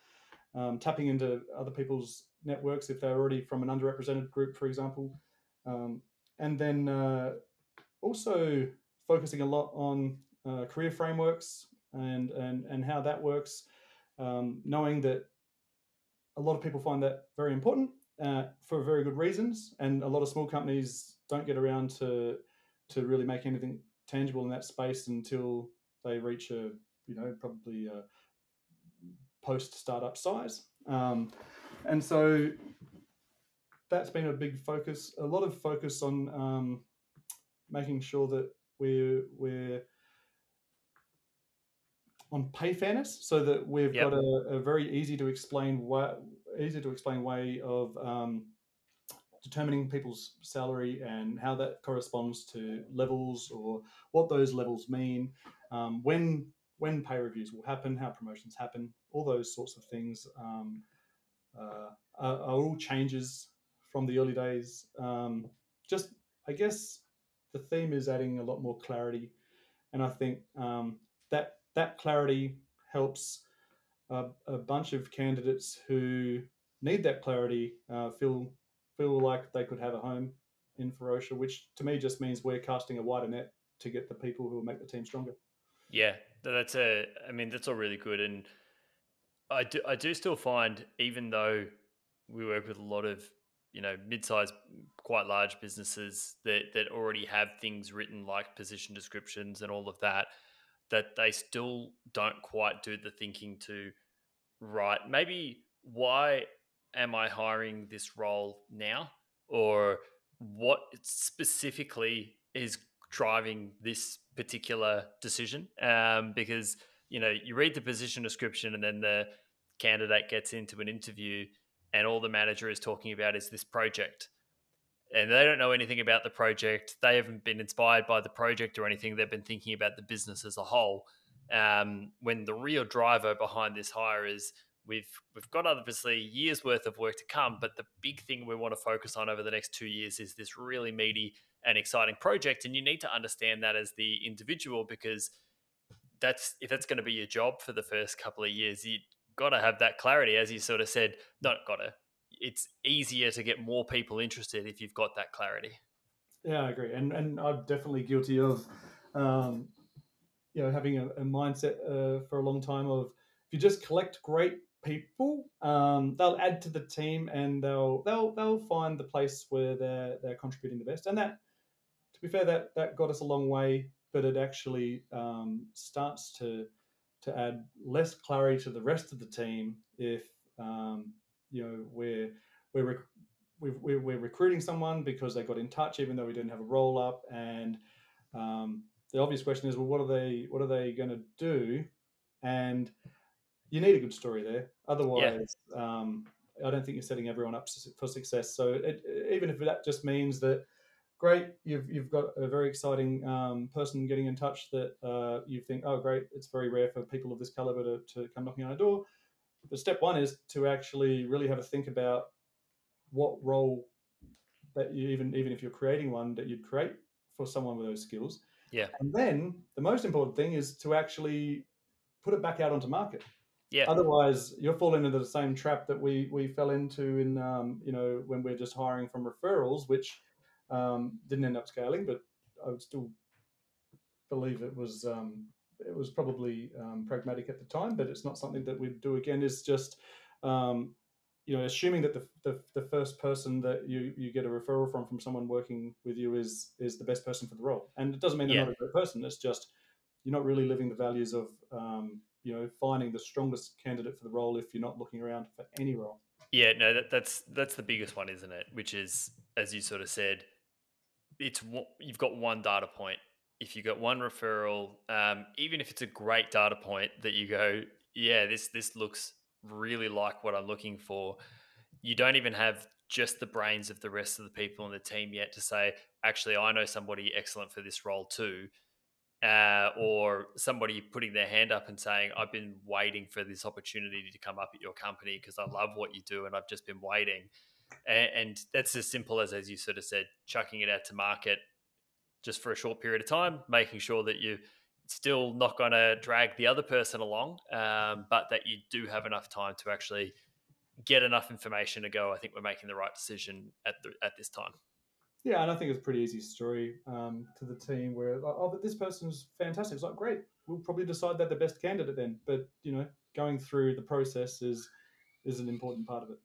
Speaker 1: um, tapping into other people's networks if they're already from an underrepresented group, for example, um, and then uh, also focusing a lot on uh, career frameworks and and and how that works, um, knowing that a lot of people find that very important uh, for very good reasons, and a lot of small companies don't get around to to really make anything tangible in that space until they reach a you know probably a post startup size. Um, and so that's been a big focus, a lot of focus on um, making sure that we're, we're on pay fairness so that we've
Speaker 2: Yep.
Speaker 1: got a, a very easy to explain way, easy to explain way of um, determining people's salary and how that corresponds to levels or what those levels mean, um, when when pay reviews will happen, how promotions happen, all those sorts of things um, uh, are, are all changes from the early days. Um, just, I guess, the theme is adding a lot more clarity, and I think um, that that clarity helps a, a bunch of candidates who need that clarity uh, feel feel like they could have a home in Ferocia, which to me just means we're casting a wider net to get the people who will make the team stronger.
Speaker 2: Yeah, that's a. I mean, that's all really good, and I do. I do still find, even though we work with a lot of, you know, mid-sized, quite large businesses that that already have things written like position descriptions and all of that, that they still don't quite do the thinking to right. Maybe why am I hiring this role now, or what specifically is driving this particular decision? Um, because you know you read the position description and then the candidate gets into an interview and all the manager is talking about is this project. And they don't know anything about the project. They haven't been inspired by the project or anything. They've been thinking about the business as a whole. Um, when the real driver behind this hire is we've we've got obviously years worth of work to come but the big thing we want to focus on over the next two years is this really meaty and exciting project and you need to understand that as the individual because that's if that's going to be your job for the first couple of years you got to have that clarity as you sort of said not got to it's easier to get more people interested if you've got that clarity.
Speaker 1: Yeah, I agree, and and I'm definitely guilty of, um, you know, having a, a mindset uh, for a long time of if you just collect great people. Um, they'll add to the team and they'll they'll they'll find the place where they're they're contributing the best. And that, to be fair, that that got us a long way. But it actually um, starts to to add less clarity to the rest of the team if um, you know we're we're, rec- we're we're recruiting someone because they got in touch even though we didn't have a role up and um, the obvious question is well what are they what are they going to do and you need a good story there. Otherwise yeah. um, i don't think you're setting everyone up for success. So it, even if that just means that great you've, you've got a very exciting um, person getting in touch that uh, you think oh great it's very rare for people of this caliber to, to come knocking on a door. The step one is to actually really have a think about what role that you even even if you're creating one that you'd create for someone with those skills.
Speaker 2: Yeah.
Speaker 1: And then the most important thing is to actually put it back out onto market
Speaker 2: yeah
Speaker 1: otherwise you're falling into the same trap that we we fell into in um, you know when we're just hiring from referrals which um, didn't end up scaling but i would still believe it was um, it was probably um, pragmatic at the time, but it's not something that we'd do again. Is just um, you know assuming that the, the, the first person that you you get a referral from from someone working with you is is the best person for the role, and it doesn't mean they're yeah. not a great person. It's just you're not really living the values of um, you know finding the strongest candidate for the role if you're not looking around for any role.
Speaker 2: Yeah, no, that, that's that's the biggest one, isn't it? Which is, as you sort of said, it's you've got one data point if you got one referral, um, even if it's a great data point that you go, yeah, this this looks really like what I'm looking for. You don't even have just the brains of the rest of the people in the team yet to say, actually, I know somebody excellent for this role too. Uh, or somebody putting their hand up and saying, I've been waiting for this opportunity to come up at your company because I love what you do and I've just been waiting. And, and that's as simple as, as you sort of said, chucking it out to market just for a short period of time, making sure that you still not going to drag the other person along, um, but that you do have enough time to actually get enough information to go. I think we're making the right decision at the, at this time.
Speaker 1: Yeah, and I think it's a pretty easy story um, to the team where oh, but this person's fantastic. It's like great. We'll probably decide they're the best candidate then. But you know, going through the process is is an important part of it.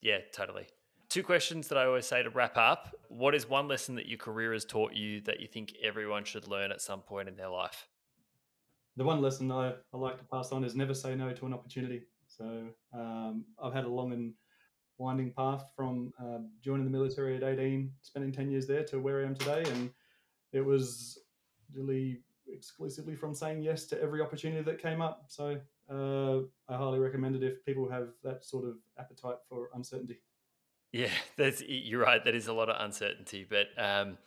Speaker 2: Yeah, totally. Two questions that I always say to wrap up. What is one lesson that your career has taught you that you think everyone should learn at some point in their life?
Speaker 1: The one lesson I, I like to pass on is never say no to an opportunity. So um, I've had a long and winding path from uh, joining the military at 18, spending 10 years there to where I am today. And it was really exclusively from saying yes to every opportunity that came up. So uh, I highly recommend it if people have that sort of appetite for uncertainty.
Speaker 2: Yeah, [LAUGHS] that's you're right. That is a lot of uncertainty, but um,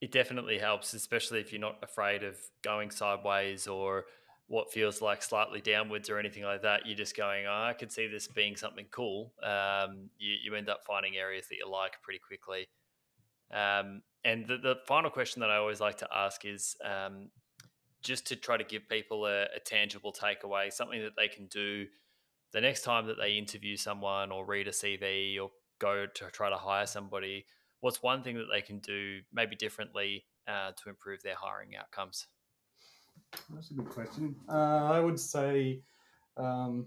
Speaker 2: it definitely helps, especially if you're not afraid of going sideways or what feels like slightly downwards or anything like that. You're just going, oh, I could see this being something cool. Um, you, you end up finding areas that you like pretty quickly. Um, and the, the final question that I always like to ask is um, just to try to give people a, a tangible takeaway, something that they can do the next time that they interview someone or read a CV or go to try to hire somebody, what's one thing that they can do maybe differently uh, to improve their hiring outcomes?
Speaker 1: That's a good question. Uh, I would say um,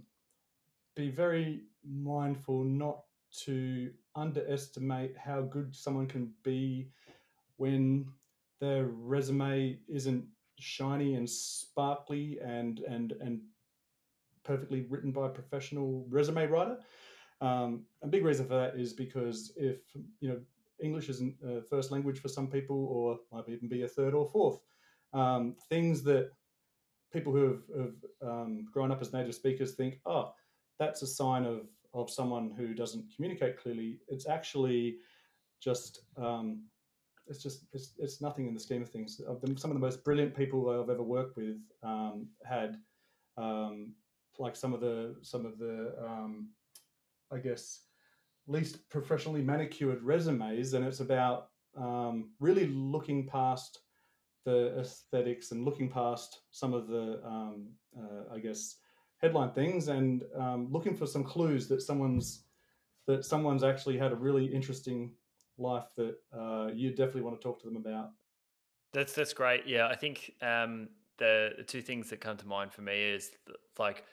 Speaker 1: be very mindful not to underestimate how good someone can be when their resume isn't shiny and sparkly and and and perfectly written by a professional resume writer. Um, a big reason for that is because if you know English isn't a first language for some people, or might even be a third or fourth, um, things that people who have, have um, grown up as native speakers think, oh, that's a sign of of someone who doesn't communicate clearly. It's actually just um, it's just it's, it's nothing in the scheme of things. Some of the most brilliant people I've ever worked with um, had um, like some of the some of the um, I guess, least professionally manicured resumes, and it's about um, really looking past the aesthetics and looking past some of the, um, uh, I guess, headline things and um, looking for some clues that someone's that someone's actually had a really interesting life that uh, you definitely want to talk to them about.
Speaker 2: That's that's great. Yeah, I think um, the, the two things that come to mind for me is like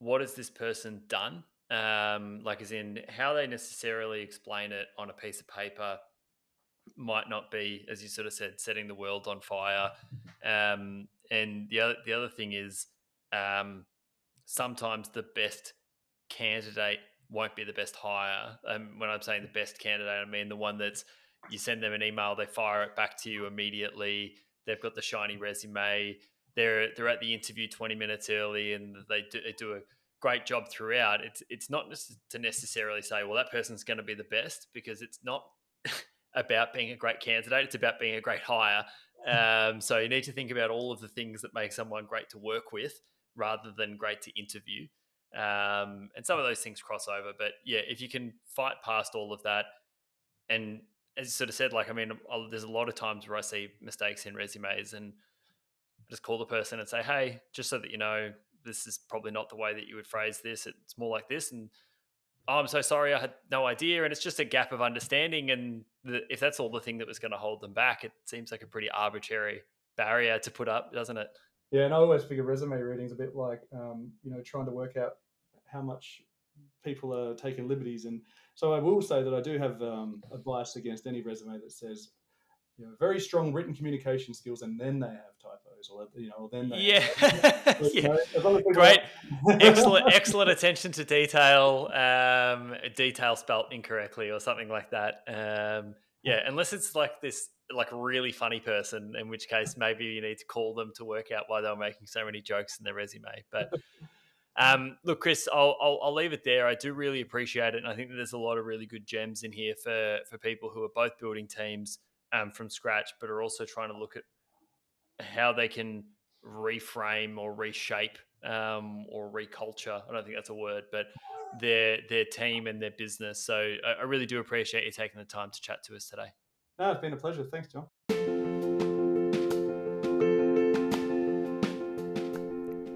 Speaker 2: what has this person done? Um, like, as in how they necessarily explain it on a piece of paper might not be, as you sort of said, setting the world on fire. Um, and the other the other thing is um, sometimes the best candidate won't be the best hire. Um, when I'm saying the best candidate, I mean the one that's you send them an email, they fire it back to you immediately. They've got the shiny resume. They're they're at the interview 20 minutes early, and they do, they do a great job throughout. It's it's not to necessarily say, well, that person's going to be the best because it's not [LAUGHS] about being a great candidate. It's about being a great hire. [LAUGHS] Um, so you need to think about all of the things that make someone great to work with rather than great to interview. Um, and some of those things cross over. But yeah, if you can fight past all of that, and as you sort of said, like, I mean, I'll, there's a lot of times where I see mistakes in resumes and I just call the person and say, hey, just so that you know, this is probably not the way that you would phrase this. It's more like this. And oh, I'm so sorry, I had no idea. And it's just a gap of understanding. And the, if that's all the thing that was going to hold them back, it seems like a pretty arbitrary barrier to put up, doesn't it?
Speaker 1: Yeah, and I always figure resume reading's a bit like, um, you know, trying to work out how much people are taking liberties. And so I will say that I do have um, a bias against any resume that says, you know, very strong written communication skills, and then they have typos, or you know, then
Speaker 2: yeah, but, [LAUGHS] yeah. know, great, excellent, excellent [LAUGHS] attention to detail, um, detail spelt incorrectly or something like that. Um, yeah, unless it's like this, like really funny person, in which case maybe you need to call them to work out why they were making so many jokes in their resume. But [LAUGHS] um, look, Chris, I'll, I'll, I'll leave it there. I do really appreciate it, and I think that there's a lot of really good gems in here for for people who are both building teams um, from scratch, but are also trying to look at how they can reframe or reshape um, or reculture. I don't think that's a word, but their their team and their business. So I, I really do appreciate you taking the time to chat to us today.
Speaker 1: No, it's been a pleasure. Thanks, John.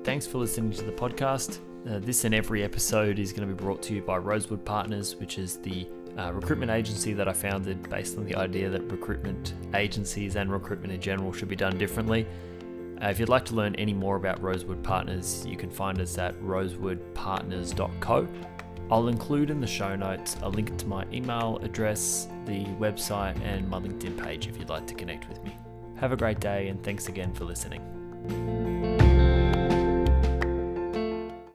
Speaker 2: Thanks for listening to the podcast. Uh, this and every episode is going to be brought to you by Rosewood Partners, which is the uh, recruitment agency that I founded based on the idea that recruitment agencies and recruitment in general should be done differently. Uh, if you'd like to learn any more about Rosewood Partners, you can find us at rosewoodpartners.co. I'll include in the show notes a link to my email address, the website, and my LinkedIn page if you'd like to connect with me. Have a great day, and thanks again for listening.